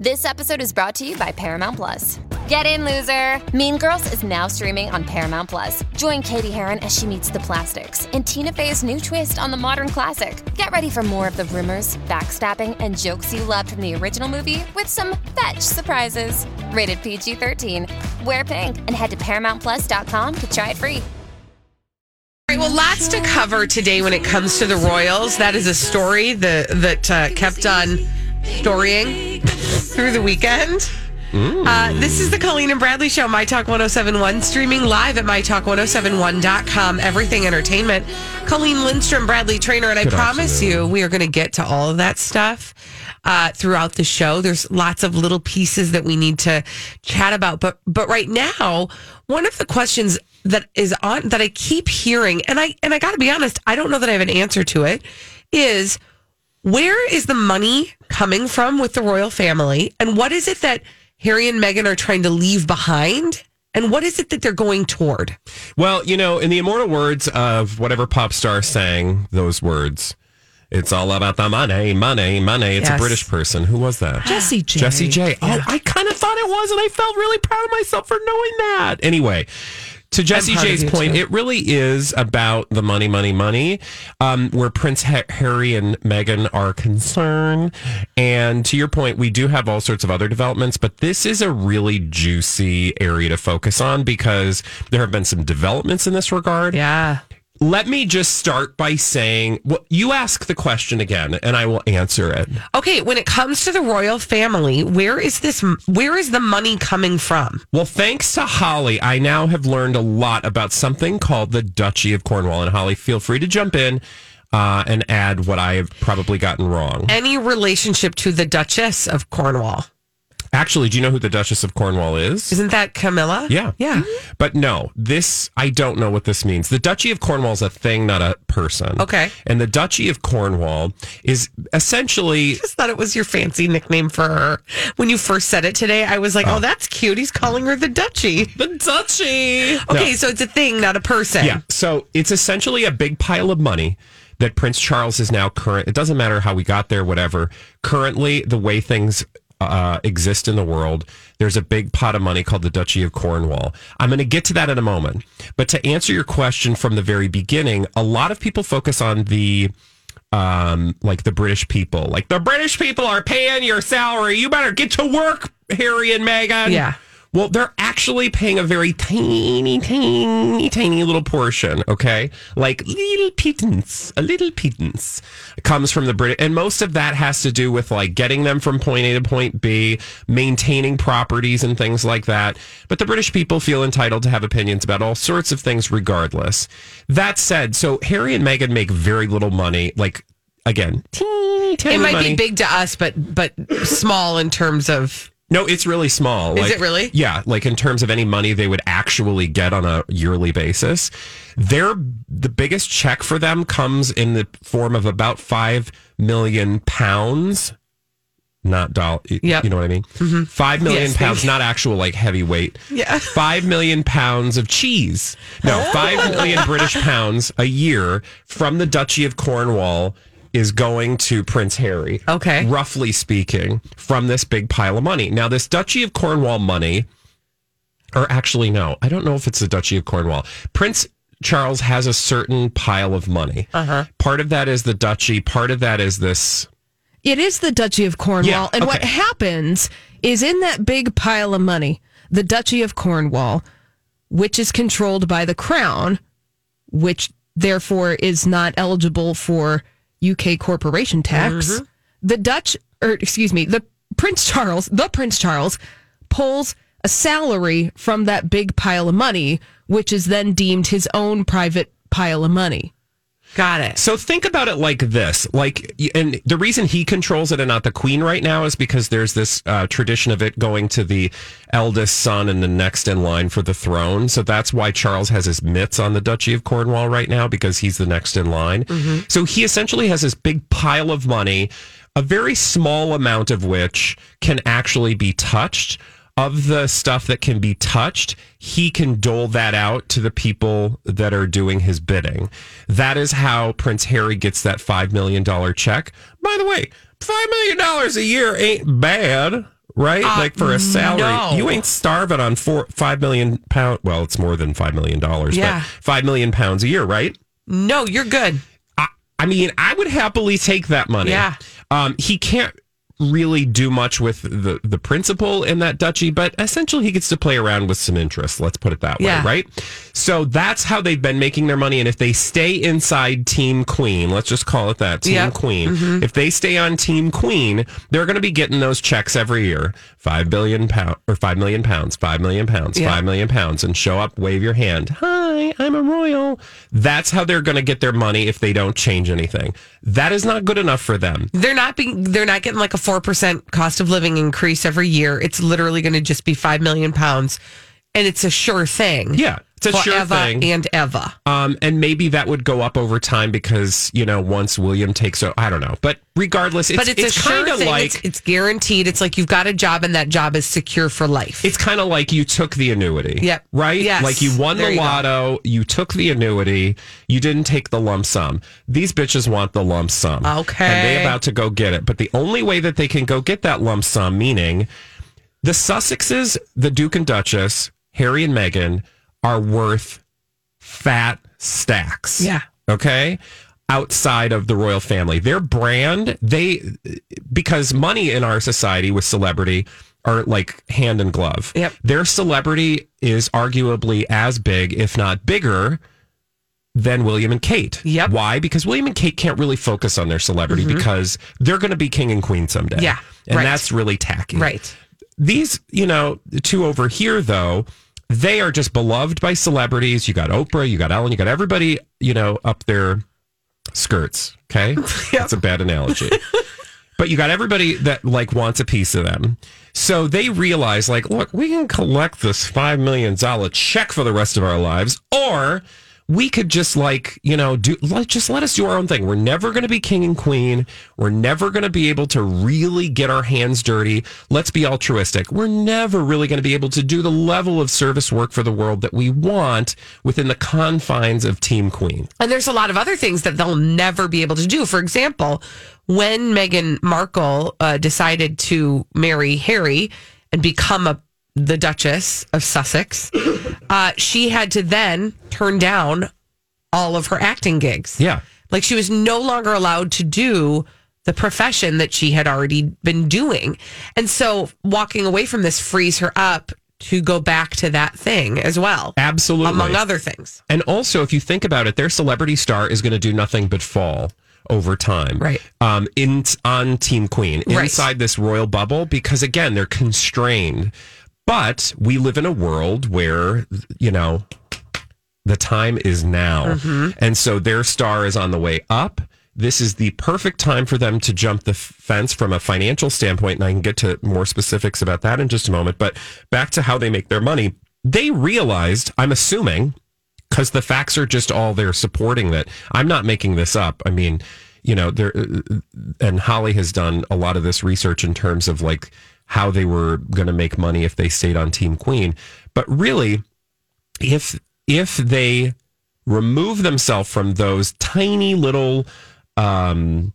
This episode is brought to you by Paramount Plus. Get in, loser! Mean Girls is now streaming on Paramount Plus. Join Cady Heron as she meets the plastics in Tina Fey's new twist on the modern classic. Get ready for more of the rumors, backstabbing, and jokes you loved from the original movie with some fetch surprises. Rated PG 13. Wear pink and head to ParamountPlus.com to try it free. All right, well, lots to cover today when it comes to the Royals. That is a story that that uh, kept on storying through the weekend. Uh, this is the Colleen and Bradley Show, My Talk 1071, streaming live at MyTalk1071.com. Everything Entertainment. Colleen Lindstrom, Bradley Traynor, and I promise you, we are going to get to all of that stuff uh, throughout the show. There's lots of little pieces that we need to chat about, but but right now, one of the questions that is on that I keep hearing, and I and I got to be honest, I don't know that I have an answer to it, is where is the money coming from with the royal family, and what is it that Harry and Meghan are trying to leave behind? And what is it that they're going toward? Well, you know, in the immortal words of whatever pop star sang those words, it's all about the money, money, money. It's Yes. a British person. Who was that? Jessie J. Jessie J. Oh, I kind of thought it was, and I felt really proud of myself for knowing that. Anyway, to Jessie J's point, too. it really is about the money, money, money, um, where Prince Harry and Meghan are concerned. And to your point, we do have all sorts of other developments, but this is a really juicy area to focus on because there have been some developments in this regard. Yeah. Let me just start by saying, well, you ask the question again, and I will answer it. Okay, when it comes to the royal family, where is this? Where is the money coming from? Well, thanks to Holly, I now have learned a lot about something called the Duchy of Cornwall. And Holly, feel free to jump in uh, and add what I have probably gotten wrong. Any relationship to the Duchess of Cornwall? Actually, do you know who the Duchess of Cornwall is? Isn't that Camilla? Yeah. Yeah. Mm-hmm. But no, this, I don't know what this means. The Duchy of Cornwall is a thing, not a person. Okay. And the Duchy of Cornwall is essentially I just thought it was your fancy nickname for her. When you first said it today, I was like, oh, oh that's cute. He's calling her the Duchy. the Duchy. Okay, so it's a thing, not a person. Yeah. So it's essentially a big pile of money that Prince Charles is now current. It doesn't matter how we got there, whatever. Currently, the way things uh, exist in the world, there's a big pot of money called the Duchy of Cornwall. I'm going to get to that in a moment. But to answer your question from the very beginning, a lot of people focus on the um like the British people. Like the British people are paying your salary. You better get to work, Harry and Meghan. Yeah. Well, they're actually paying a very tiny, tiny, tiny little portion, okay? Like little pittance, a little pittance comes from the British. And most of that has to do with like getting them from point A to point B, maintaining properties and things like that. But the British people feel entitled to have opinions about all sorts of things regardless. That said, so Harry and Meghan make very little money, like, again, teeny, tiny It might money. be big to us, but but small in terms of. No, it's really small. Is it really? Yeah, like in terms of any money they would actually get on a yearly basis. Their the biggest check for them comes in the form of about five million pounds, not dollar. Yep. You know what I mean? Mm-hmm. Five million Yes, pounds, not actual like heavyweight. Yeah. Five million pounds of cheese. No, five million British pounds a year from the Duchy of Cornwall is going to Prince Harry. Okay. Roughly speaking, from this big pile of money. Now, this Duchy of Cornwall money, or actually, no, I don't know if it's the Duchy of Cornwall. Prince Charles has a certain pile of money. Uh-huh. Part of that is the Duchy, part of that is this. It is the Duchy of Cornwall. Yeah, and what happens is in that big pile of money, the Duchy of Cornwall, which is controlled by the crown, which therefore is not eligible for UK corporation tax, mm-hmm. the Dutch, or excuse me, the Prince Charles, the Prince Charles pulls a salary from that big pile of money, which is then deemed his own private pile of money. Got it. So think about it like this. Like, and the reason he controls it and not the queen right now is because there's this uh, tradition of it going to the eldest son and the next in line for the throne. So that's why Charles has his mitts on the Duchy of Cornwall right now because he's the next in line. So he essentially has this big pile of money, a very small amount of which can actually be touched. Of the stuff that can be touched, he can dole that out to the people that are doing his bidding. That is how Prince Harry gets that $5 million check. By the way, $5 million a year ain't bad right? like for a salary, Uh, no. you ain't starving on four five million pound. Well, it's more than five million dollars, Yeah. but five million pounds a year, right? No, you're good. I, I mean, I would happily take that money. Yeah. Um, he can't really do much with the the principal in that duchy, but essentially he gets to play around with some interest. Let's put it that way, Yeah. right? So that's how they've been making their money. And if they stay inside Team Queen, let's just call it that, Team Yep. Queen. Mm-hmm. If they stay on Team Queen, they're going to be getting those checks every year, five billion pound or five million pounds, five million pounds, Yeah. five million pounds, and show up, wave your hand. Hi, I'm a royal. That's how they're going to get their money if they don't change anything. That is not good enough for them. They're not being they're not getting like a four percent cost of living increase every year. It's literally going to just be five million pounds, and it's a sure thing. Yeah, it's a sure Eva thing. and Eva. Um, and maybe that would go up over time because you know once William takes I don't know, but regardless, it's, but it's, a kind of thing. like it's, it's guaranteed. It's like you've got a job, and that job is secure for life. it's kind of like you took the annuity. Yep. Right? Yes. Like you won There the you go. lotto, you took the annuity, you didn't take the lump sum. These bitches want the lump sum. Okay. And they about to go get it. But the only way that they can go get that lump sum, meaning the Sussexes, the Duke and Duchess, Harry and Meghan, are worth fat stacks. Yeah. Okay. Outside of the royal family, their brand, they, because money in our society with celebrity are like hand and glove. Yep. Their celebrity is arguably as big, if not bigger, than William and Kate. Yep. Mm-hmm. Why? Because William and Kate can't really focus on their celebrity because they're going to be king and queen someday. Yeah, And right. that's really tacky. right. These, you know, the two over here, though, they are just beloved by celebrities. You got Oprah, you got Ellen, you got everybody, you know, up their skirts. Okay. That's a bad analogy. but you got everybody that like wants a piece of them. So they realize, like, look, we can collect this five million dollar check for the rest of our lives, or we could just like, you know, do just let us do our own thing. We're never going to be king and queen. We're never going to be able to really get our hands dirty. Let's be altruistic. We're never really going to be able to do the level of service work for the world that we want within the confines of Team Queen. And there's a lot of other things that they'll never be able to do. For example, when Meghan Markle uh, decided to marry Harry and become a the Duchess of Sussex, uh, she had to then turn down all of her acting gigs. Yeah. Like she was no longer allowed to do the profession that she had already been doing. And so walking away from this frees her up to go back to that thing as well. Absolutely. Among other things. And also, if you think about it, their celebrity star is going to do nothing but fall over time. Right. Um, in on Team Queen Right. inside this royal bubble because again they're constrained. But we live in a world where you know the time is now, mm-hmm. and so their star is on the way up. This is the perfect time for them to jump the fence from a financial standpoint, and I can get to more specifics about that in just a moment. But back to how they make their money, they realized, I'm assuming, because the facts are just all there supporting that. I'm not making this up. I mean, you know, there uh, and Holly has done a lot of this research in terms of like how they were going to make money if they stayed on Team Queen. But really, if if they remove themselves from those tiny little um,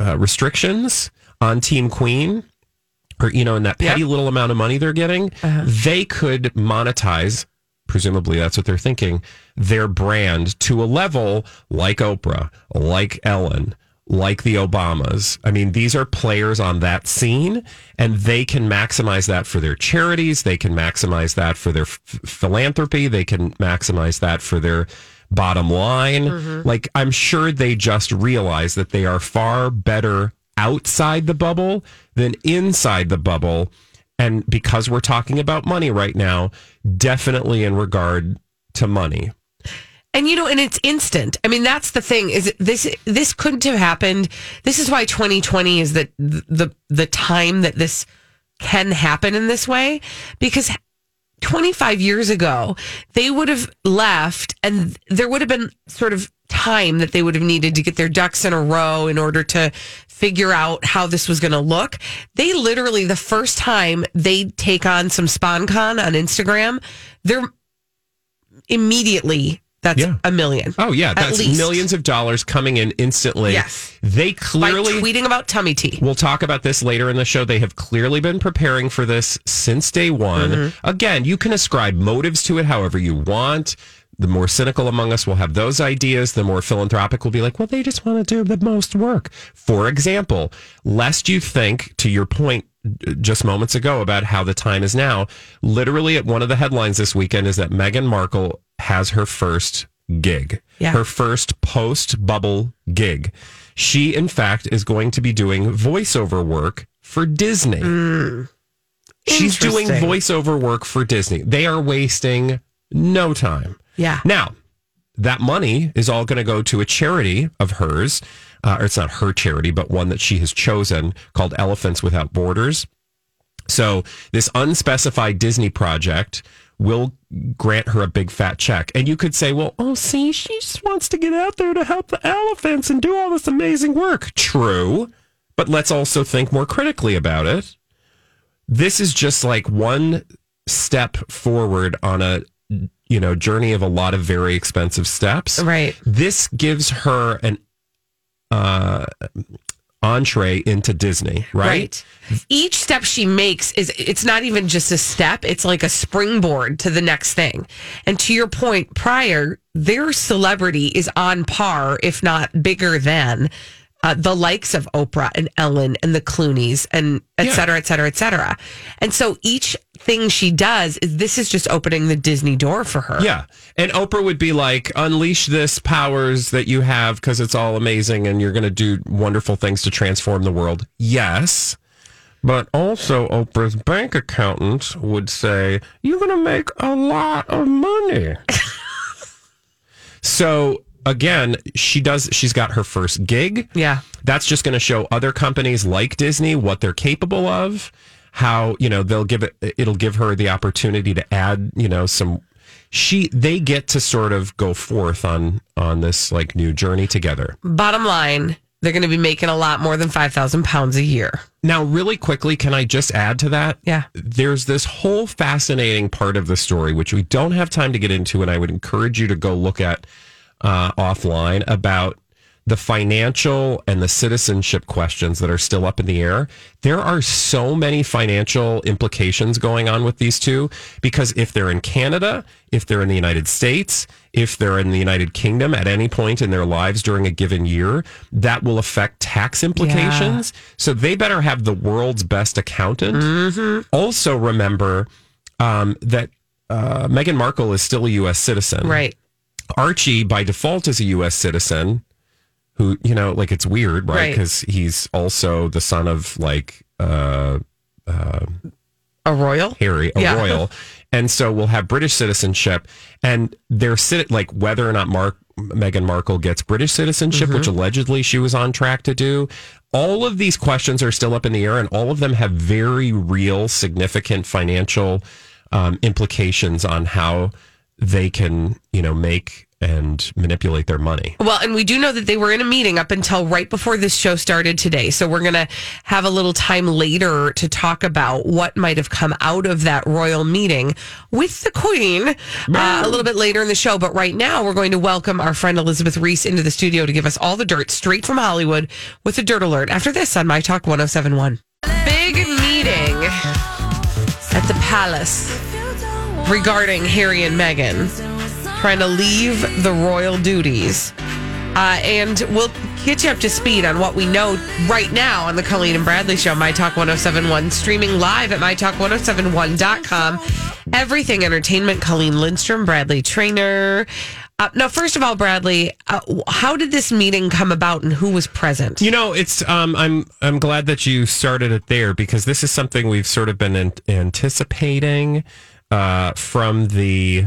uh, restrictions on Team Queen, or you know, in that petty little amount of money they're getting, they could monetize. Presumably, that's what they're thinking. Their brand to a level like Oprah, like Ellen, like the Obamas. I mean, these are players on that scene, and they can maximize that for their charities. They can maximize that for their f- philanthropy. They can maximize that for their bottom line. Mm-hmm. Like, I'm sure they just realize that they are far better outside the bubble than inside the bubble. And because we're talking about money right now, definitely in regard to money. And you know, and it's instant. I mean, that's the thing. Is this this couldn't have happened? This is why 2020 is the the the time that this can happen in this way because 25 years ago they would have left and there would have been sort of time that they would have needed to get their ducks in a row in order to figure out how this was going to look. They literally the first time they take on some SponCon on Instagram, they're immediately That's Yeah. a million. Oh yeah, At that's least. millions of dollars coming in instantly. Yes. They By clearly tweeting about tummy tea. We'll talk about this later in the show. They have clearly been preparing for this since day one. Mm-hmm. Again, you can ascribe motives to it however you want. The more cynical among us will have those ideas. The more philanthropic will be like, well, they just want to do the most work. For example, lest you think, to your point uh, just moments ago about how the time is now, literally at one of the headlines this weekend is that Meghan Markle has her first gig, Yeah. her first post bubble gig. She, in fact, is going to be doing voiceover work for Disney. She's doing. Voiceover work for Disney. They are wasting no time. Yeah. Now, that money is all going to go to a charity of hers. Uh, or it's not her charity, but one that she has chosen called Elephants Without Borders. So this unspecified Disney project will grant her a big fat check. And you could say, well, oh, see, she just wants to get out there to help the elephants and do all this amazing work. True. But let's also think more critically about it. This is just like one step forward on a you know journey of a lot of very expensive steps. Right. This gives her an uh entree into Disney, right? Each step she makes is it's not even just a step, it's like a springboard to the next thing. And to your point prior, their celebrity is on par, if not bigger than uh, the likes of Oprah and Ellen and the Clooney's and et Yeah. cetera, et cetera, et cetera. And so each thing she does is this is just opening the Disney door for her. Yeah. And Oprah would be like, unleash this powers that you have because it's all amazing and you're going to do wonderful things to transform the world. Yes. But also, Oprah's bank accountant would say, you're going to make a lot of money. so, again, she does, she's got her first gig. Yeah. That's just going to show other companies like Disney what they're capable of. How you know they'll give it. It'll give her the opportunity to add you know some. She they get to sort of go forth on on this like new journey together. Bottom line, they're going to be making a lot more than 5,000 pounds a year. Now, really quickly, can I just add to that? Yeah. There's this whole fascinating part of the story, which we don't have time to get into, and I would encourage you to go look at uh, offline about the financial and the citizenship questions that are still up in the air. There are so many financial implications going on with these two because if they're in Canada, if they're in the United States, if they're in the United Kingdom at any point in their lives during a given year, that will affect tax implications. So they better have the world's best accountant. Also, remember um, that uh, Meghan Markle is still a U.S. citizen. Right. Archie, by default, is a U.S. citizen who, you know, like it's weird, right? Right. Because he's also the son of like uh, A royal? Harry, a Yeah. royal. And so we'll have British citizenship. And they're sit- like whether or not Mark, Meghan Markle gets British citizenship, which Mm-hmm. allegedly she was on track to do. All of these questions are still up in the air, and all of them have very real, significant financial um, implications on how they can, you know, make and manipulate their money. Well, and we do know that they were in a meeting up until right before this show started today. So we're going to have a little time later to talk about what might have come out of that royal meeting with the Queen uh, a little bit later in the show. But right now, we're going to welcome our friend Elizabeth Reese into the studio to give us all the dirt straight from Hollywood with a dirt alert after this on My Talk 1071. Big meeting at the palace regarding Harry and Meghan trying to leave the royal duties. Uh, and we'll get you up to speed on what we know right now on the Colleen and Bradley Show, My Talk 1071, streaming live at MyTalk1071.com. Everything entertainment, Colleen Lindstrom, Bradley Traynor. Uh, now, first of all, Bradley, uh, how did this meeting come about and who was present? You know, it's um, I'm I'm glad that you started it there because this is something we've sort of been an- anticipating uh, from the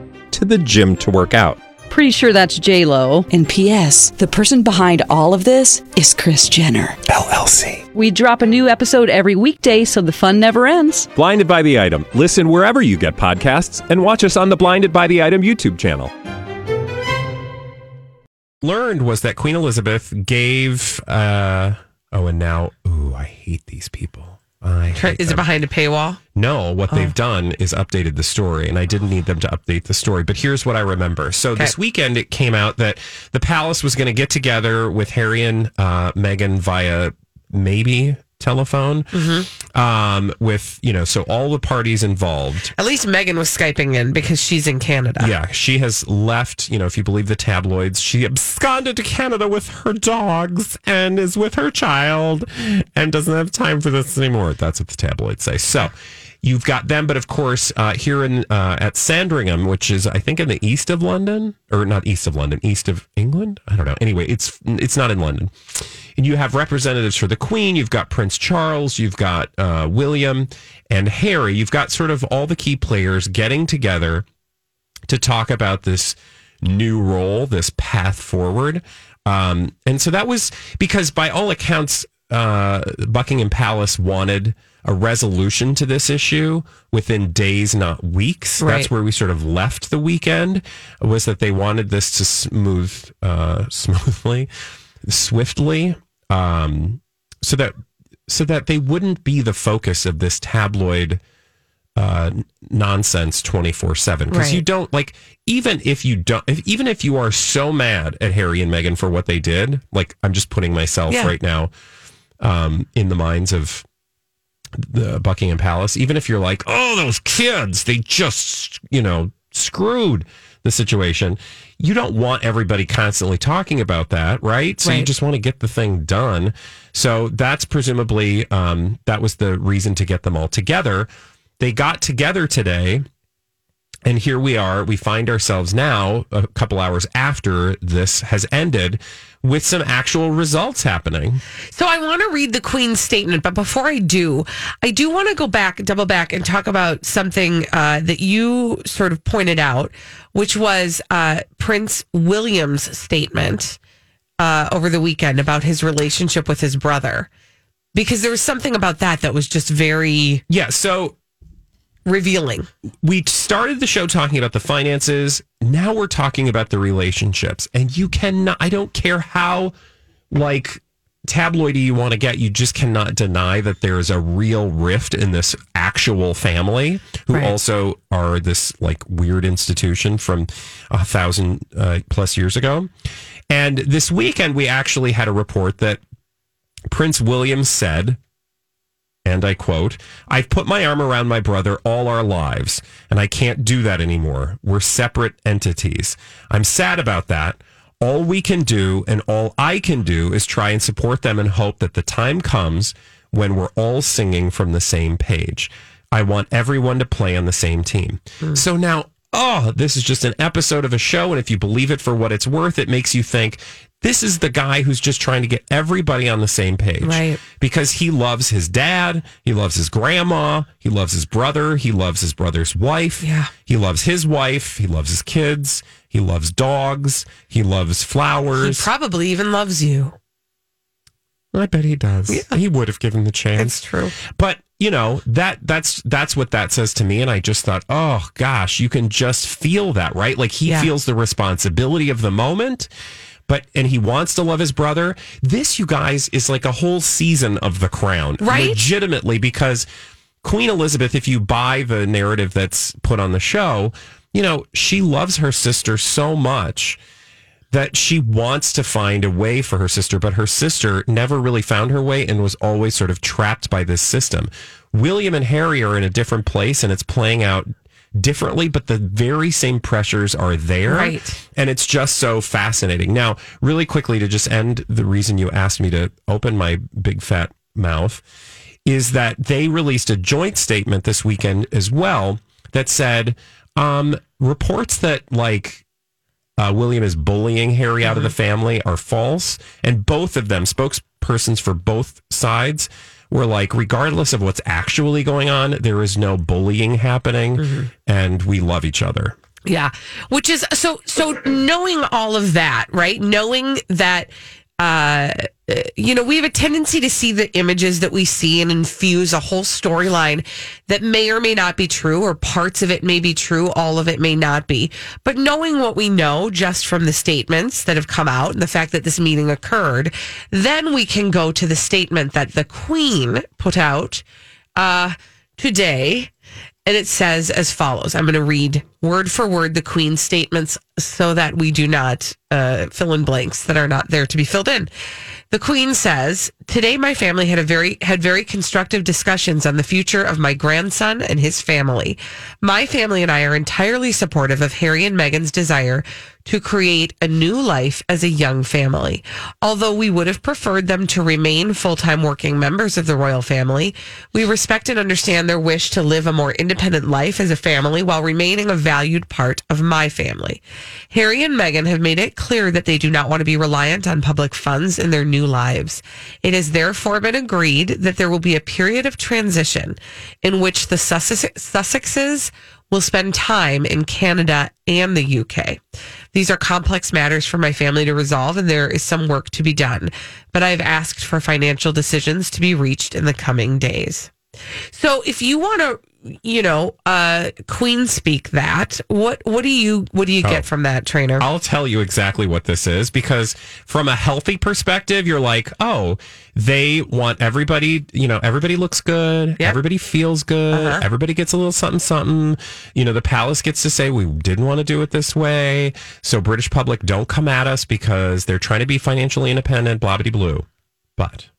to the gym to work out. Pretty sure that's J Lo. And P.S. The person behind all of this is Kris Jenner LLC. We drop a new episode every weekday, so the fun never ends. Blinded by the item. Listen wherever you get podcasts, and watch us on the Blinded by the Item YouTube channel. Learned was that Queen Elizabeth gave. Uh, oh, and now, ooh, I hate these people. I Is it behind a paywall? No, what they've done is updated the story, and I didn't need them to update the story. But here's what I remember. So this weekend, it came out that the palace was going to get together with Harry and uh, Meghan via maybe telephone, um, with you know, so all the parties involved. At least Meghan was Skyping in because she's in Canada. Yeah, she has left, you know, if you believe the tabloids, she absconded to Canada with her dogs and is with her child and doesn't have time for this anymore. That's what the tabloids say. So you've got them, but of course, uh, here in uh, at Sandringham, which is I think in the east of London, or not east of London, east of England. I don't know. Anyway, it's it's not in London. And you have representatives for the Queen. You've got Prince Charles. You've got uh, William and Harry. You've got sort of all the key players getting together to talk about this new role, this path forward. Um, and so that was because, by all accounts, uh, Buckingham Palace wanted a resolution to this issue within days, not weeks. Right. That's where we sort of left the weekend. Was that they wanted this to smooth, uh, smoothly, swiftly, um, so that so that they wouldn't be the focus of this tabloid uh, nonsense 24 7 because Right. you don't like even if you don't if, even if you are so mad at harry and meghan for what they did like i'm just putting myself Yeah. right now um, in the minds of the buckingham palace even if you're like oh those kids they just you know screwed the situation you don't want everybody constantly talking about that right? So you just want to get the thing done. So that's presumably um, that was the reason to get them all together. They got together today and here we are. We find ourselves now a couple hours after this has ended with some actual results happening. So I want to read the Queen's statement, but before I do, I do want to go back, double back, and talk about something uh, that you sort of pointed out, which was uh, Prince William's statement uh, over the weekend about his relationship with his brother, because there was something about that that was just very yeah so revealing. we started the show talking about the finances. Now we're talking about the relationships. And you cannot, I don't care how like tabloidy you want to get, you just cannot deny that there is a real rift in this actual family who Right. also are this like weird institution from a thousand uh, plus years ago. And this weekend, we actually had a report that Prince William said, and I quote, I've put my arm around my brother all our lives, and I can't do that anymore. We're separate entities. I'm sad about that. All we can do and all I can do is try and support them and hope that the time comes when we're all singing from the same page. I want everyone to play on the same team. Hmm. So now, oh, this is just an episode of a show. And if you believe it for what it's worth, it makes you think this is the guy who's just trying to get everybody on the same page Right. because he loves his dad, he loves his grandma, he loves his brother, he loves his brother's wife, Yeah. he loves his wife, he loves his kids, he loves dogs, he loves flowers. He probably even loves you. I bet he does. Yeah. He would have given the chance. It's true. But you know that that's that's what that says to me, and I just thought, oh gosh, you can just feel that, right? Like he Yeah. feels the responsibility of the moment, but and he wants to love his brother. This, you guys, is like a whole season of The Crown, Right? Legitimately, because Queen Elizabeth, if you buy the narrative that's put on the show. you know, she loves her sister so much that she wants to find a way for her sister, but her sister never really found her way and was always sort of trapped by this system. William and Harry are in a different place and it's playing out differently, but the very same pressures are there. Right. And it's just so fascinating. Now, really quickly to just end the reason you asked me to open my big fat mouth is that they released a joint statement this weekend as well that said um, reports that like uh, William is bullying Harry out of the family are false. And both of them, spokespersons for both sides, were like, regardless of what's actually going on, there is no bullying happening mm-hmm. and we love each other. Yeah. Which is so so knowing all of that, right? Knowing that uh you know, we have a tendency to see the images that we see and infuse a whole storyline that may or may not be true, or parts of it may be true, all of it may not be. But knowing what we know just from the statements that have come out and the fact that this meeting occurred, then we can go to the statement that the Queen put out uh, today. And it says as follows I'm going to read word for word the Queen's statements so that we do not uh, fill in blanks that are not there to be filled in. The Queen says, Today my family had a very had very constructive discussions on the future of my grandson and his family. My family and I are entirely supportive of Harry and Meghan's desire to create a new life as a young family. Although we would have preferred them to remain full-time working members of the royal family, we respect and understand their wish to live a more independent life as a family while remaining a valued part of my family. Harry and Meghan have made it clear that they do not want to be reliant on public funds in their new lives. It has therefore been agreed that there will be a period of transition in which the Sussex- Sussexes will spend time in Canada and the UK. These are complex matters for my family to resolve, and there is some work to be done. But I've asked for financial decisions to be reached in the coming days. So if you want to, you know, uh, Queen speak that, what what do you what do you get from that Traynor? I'll tell you exactly what this is because from a healthy perspective, you're like, oh, they want everybody, you know, everybody looks good, Yep. everybody feels good, Uh-huh. everybody gets a little something, something. You know, the palace gets to say we didn't want to do it this way, so British public don't come at us because they're trying to be financially independent, blah blah blue. But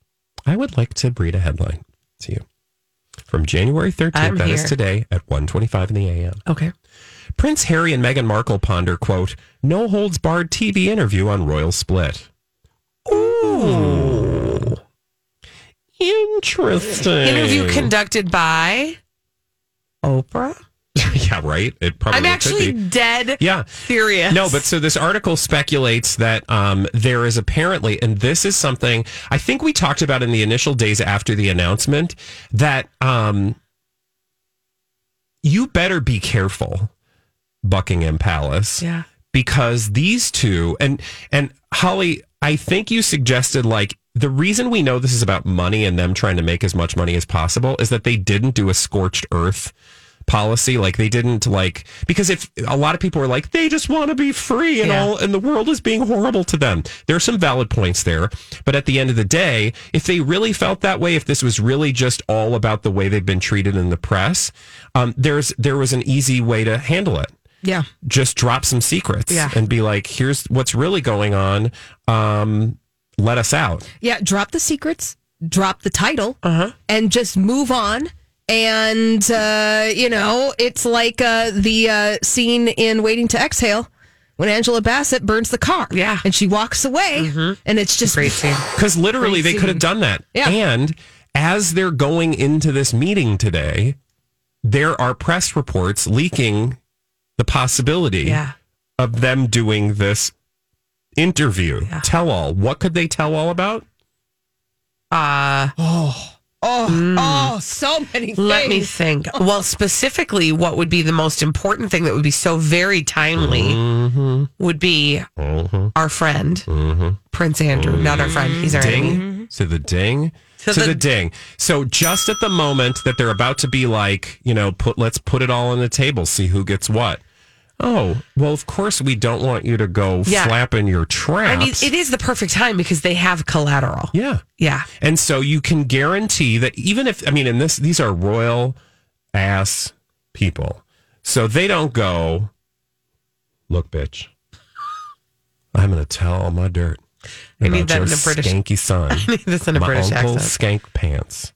I would like to read a headline to you from January 13th. I'm That is today at 1:25 in the a.m. okay. Prince Harry and Meghan Markle ponder, quote, no holds barred TV interview on royal split. Ooh. Interesting. Interview conducted by Oprah. yeah, right. It probably I'm actually dead Yeah. serious. No, but so this article speculates that um, there is apparently, and this is something I think we talked about in the initial days after the announcement, that um, you better be careful, Buckingham Palace. yeah. because these two and and Holly, I think you suggested like the reason we know this is about money and them trying to make as much money as possible is that they didn't do a scorched earth policy like they didn't like because if a lot of people are like they just want to be free and Yeah. all and the world is being horrible to them there are some valid points there but at the end of the day if they really felt that way if this was really just all about the way they've been treated in the press um, there's there was an easy way to handle it Yeah. just drop some secrets Yeah. and be like, here's what's really going on. Um, let us out. Yeah. Drop the secrets, drop the title, Uh-huh. and just move on. And, uh, you know, it's like uh, the uh, scene in Waiting to Exhale when Angela Bassett burns the car. Yeah. And she walks away. And it's just Great scene. Because literally, they Crazy. could have done that. Yeah. And as they're going into this meeting today, there are press reports leaking the possibility Yeah. of them doing this interview. Yeah. Tell all. What could they tell all about? Uh Oh, oh, oh, so many things. let me think. Well, specifically what would be the most important thing that would be so very timely Mm-hmm. would be Mm-hmm. our friend Mm-hmm. Prince Andrew, not our friend. He's our enemy. Ding to the ding To to, the- the, ding. So just at the moment that they're about to be like, you know, put let's put it all on the table, see who gets what. Oh, well, of course we don't want you to go Yeah. flapping your traps. I mean, it is the perfect time because they have collateral. yeah. Yeah. And so you can guarantee that even if I mean, and this these are royal ass people, so they don't go Look, bitch. I'm going to tell all my dirt. I need that in a British- skanky son. I need this in a my British uncle's accent. skank pants.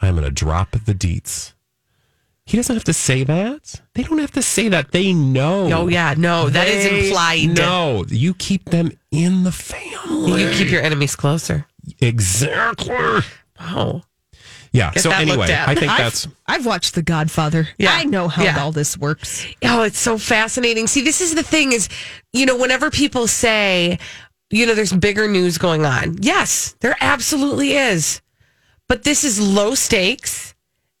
I'm going to drop the deets. He doesn't have to say that. They don't have to say that. They know. Oh yeah, no, that is They implied. No, you keep them in the family. You keep your enemies closer. exactly. Wow. Yeah. Get so anyway. I think I've, that's I've watched The Godfather. Yeah. I know how Yeah. all this works. Oh, it's so fascinating. See, this is the thing is, you know, whenever people say, you know, there's bigger news going on. Yes, there absolutely is. But this is low stakes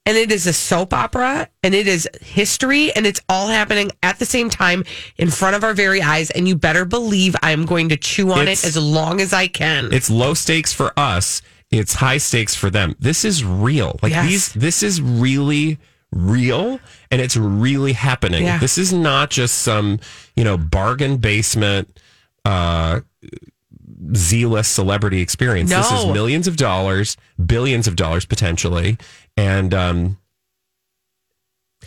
and it is a soap opera and it is history and it's all happening at the same time in front of our very eyes. And you better believe I'm going to chew on It's- it as long as I can. it's low stakes for us. It's high stakes for them. This is real. Like Yes. these, this is really real and it's really happening. Yeah. This is not just some, you know, bargain basement, uh, zealous celebrity experience. This is millions of dollars, billions of dollars potentially. And, um,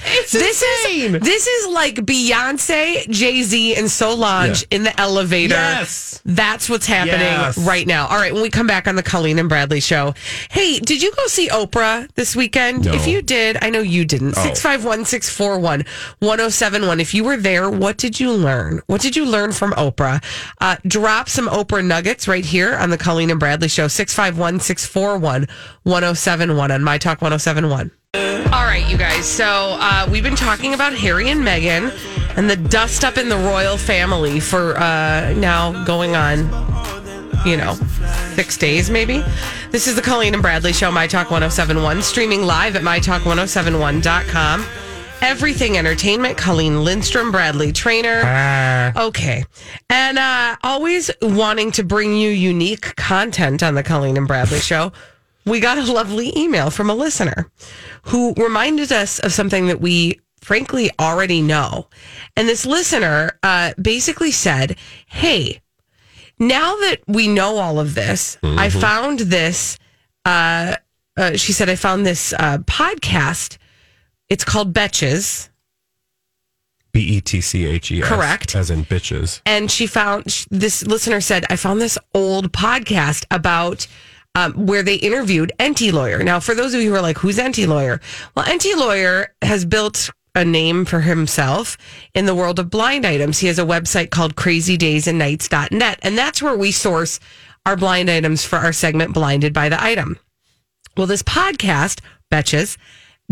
this is this is like Beyonce, Jay Z, and Solange in the elevator. Yes. That's what's happening Yes. right now. All right, when we come back on the Colleen and Bradley show. Hey, did you go see Oprah this weekend? No. If you did, I know you didn't. Oh. 651 641 1071. If you were there, what did you learn? What did you learn from Oprah? Uh, drop some Oprah nuggets right here on the Colleen and Bradley show. 651 641 1071 on My Talk 1071. All right, you guys. So uh, we've been talking about Harry and Meghan and the dust up in the royal family for uh, now going on, you know, six days maybe. This is the Colleen and Bradley Show, My Talk 1071, streaming live at MyTalk1071.com. Everything Entertainment, Colleen Lindstrom, Bradley Traynor. Okay. And uh, always wanting to bring you unique content on the Colleen and Bradley Show we got a lovely email from a listener who reminded us of something that we frankly already know. And this listener uh, basically said, Hey, now that we know all of this, I found this. Uh, uh, she said, I found this uh, podcast. It's called Betches. B E T C H E S. Correct. As in bitches. and she found this listener said i found this old podcast about um, where they interviewed Enty Lawyer. Now, for those of you who are like, who's Enty Lawyer? Well, Enty Lawyer has built a name for himself in the world of blind items. He has a website called crazydaysandnights.net, and that's where we source our blind items for our segment Blinded by the Item. Well, this podcast, Betches,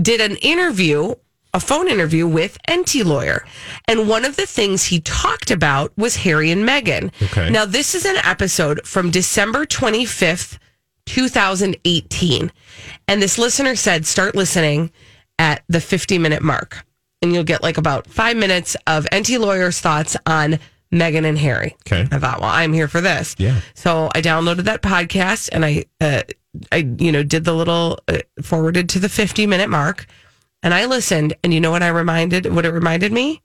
did an interview, a phone interview with Enty Lawyer. And one of the things he talked about was Harry and Meghan. Okay. Now, this is an episode from December 25th, 2018. And this listener said, start listening at the 50 minute mark. And you'll get like about five minutes of Enty Lawyer's thoughts on Meghan and Harry. Okay. I thought, well, I'm here for this. Yeah. So I downloaded that podcast and I, uh, I, you know, did the little uh, forwarded to the 50 minute mark and I listened. And you know what I reminded, what it reminded me?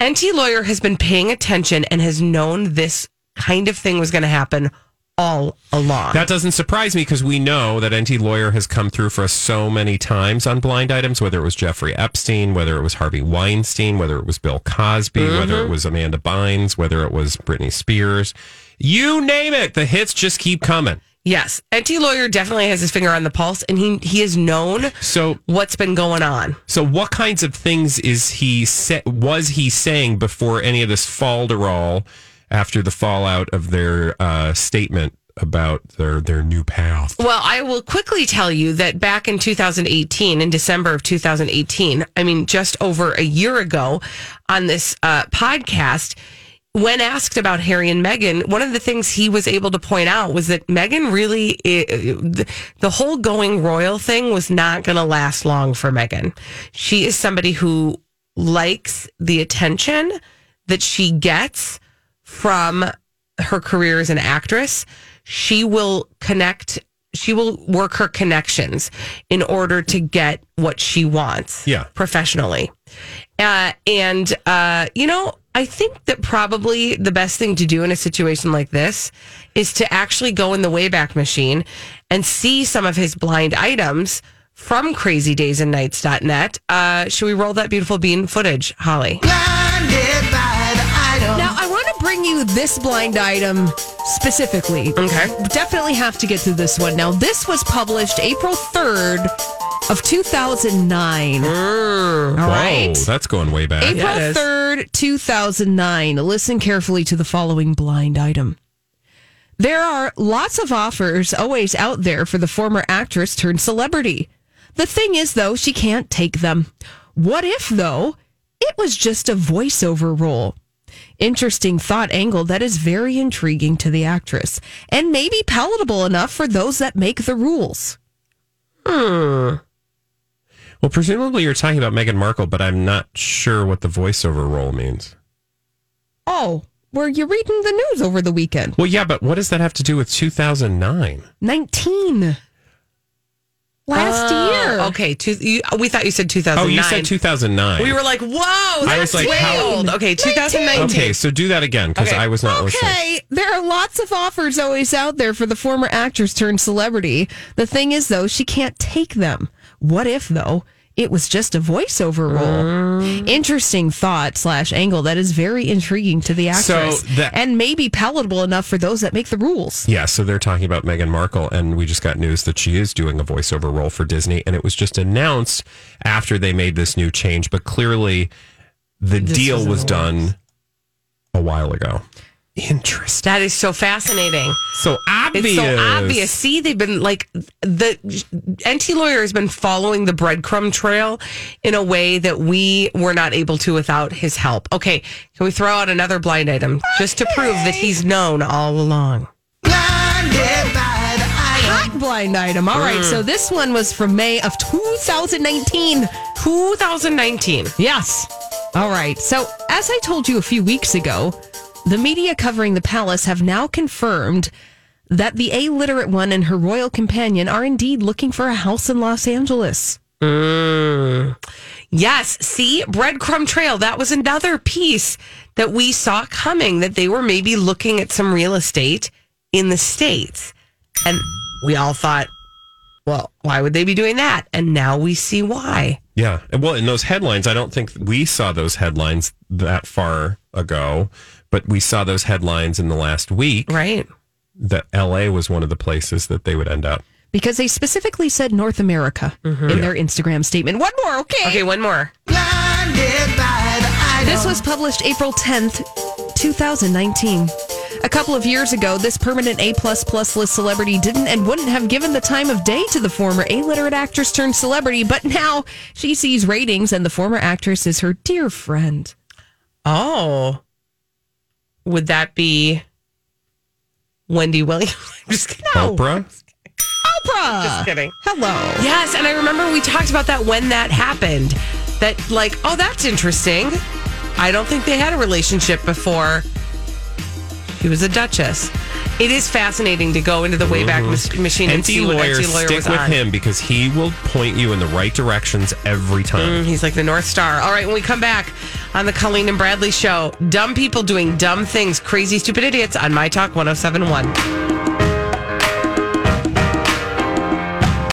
Enty Lawyer has been paying attention and has known this kind of thing was going to happen all along. That doesn't surprise me because we know that Enty Lawyer has come through for us so many times on blind items, whether it was Jeffrey Epstein, whether it was Harvey Weinstein, whether it was Bill Cosby, whether it mm-hmm. was Amanda Bynes, whether it was Britney Spears. You name it. The hits just keep coming. yes. Enty Lawyer definitely has his finger on the pulse and he, he has known So what's been going on. So, what kinds of things is he sa- was he saying before any of this falderall after the fallout of their uh, statement about their their new path? Well, I will quickly tell you that back in 2018, in December of 2018, I mean, just over a year ago on this uh, podcast, when asked about Harry and Meghan, one of the things he was able to point out was that Meghan really, i- the the whole going royal thing was not going to last long for Meghan. She is somebody who likes the attention that she gets from her career as an actress. She will connect, she will work her connections in order to get what she wants Yeah. professionally. Uh, and, uh, you know, I think that probably the best thing to do in a situation like this is to actually go in the Wayback Machine and see some of his blind items from crazydaysandnights.net. Uh, should we roll that beautiful bean footage, Holly? Blinded by the bring you this blind item specifically. Okay. Definitely have to get to this one. Now, this was published April 3rd of 2009. Mm. All right. Whoa, that's going way back. April Yeah, 3rd, 2009. Listen carefully to the following blind item. There are lots of offers always out there for the former actress turned celebrity. The thing is, though, she can't take them. What if, though, it was just a voiceover role? Interesting thought angle that is very intriguing to the actress and maybe palatable enough for those that make the rules. Hmm. Well, presumably you're talking about Meghan Markle, but I'm not sure what the voiceover role means. Oh, were you reading the news over the weekend? Well, yeah, but what does that have to do with 2009? 19. Last uh, year. Oh, Okay, two, you, we thought you said 2009. Oh, you said 2009. We were like, whoa, that's was like, way how- old. Okay, 2019. okay, so do that again because Okay. I was not listening. Okay, there are lots of offers always out there for the former actress turned celebrity. The thing is, though, she can't take them. What if, though, it was just a voiceover role? Mm. Interesting thought slash angle that is very intriguing to the So actress that- and maybe palatable enough for those that make the rules. Yeah, so they're talking about Meghan Markle, and we just got news that she is doing a voiceover role for Disney, and it was just announced after they made this new change, but clearly the deal was done a while ago. Interesting. That is so fascinating. So obvious. It's so obvious. See, they've been like the Enty lawyer has been following the breadcrumb trail in a way that we were not able to without his help. Okay, can we throw out another blind item just to prove that he's known all along? Hot blind item. All right, so mm. this one was from May of 2019. 2019. Yes. All right. So, as I told you a few weeks ago, the media covering the palace have now confirmed that the illiterate one and her royal companion are indeed looking for a house in Los Angeles. Mm. Yes. See, breadcrumb trail. That was another piece that we saw coming that they were maybe looking at some real estate in the States. And we all thought, well, why would they be doing that? And now we see why. Yeah. Well, in those headlines, I don't think we saw those headlines that far ago, but we saw those headlines in the last week Right. that LA was one of the places that they would end up. Because they specifically said North America in mm-hmm. their Instagram statement. One more, okay? Okay, one more. This was published April 10th, 2019. A couple of years ago, this permanent A plus plus list celebrity didn't and wouldn't have given the time of day to the former illiterate actress turned celebrity, but now she sees ratings and the former actress is her dear friend. Oh. Would that be Wendy Williams? I'm just kidding. Oprah? Oprah! Just kidding. Hello. Yes, and I remember we talked about that when that happened. That like, oh, that's interesting. I don't think they had a relationship before. She was a duchess. It is fascinating to go into the Wayback Mach- Machine and see what lawyer, Enty lawyer stick was with on. him because he will point you in the right directions every time. Mm, he's like the North Star. All right, when we come back on the Colleen and Bradley show, dumb people doing dumb things, crazy, stupid idiots on My Talk 1071.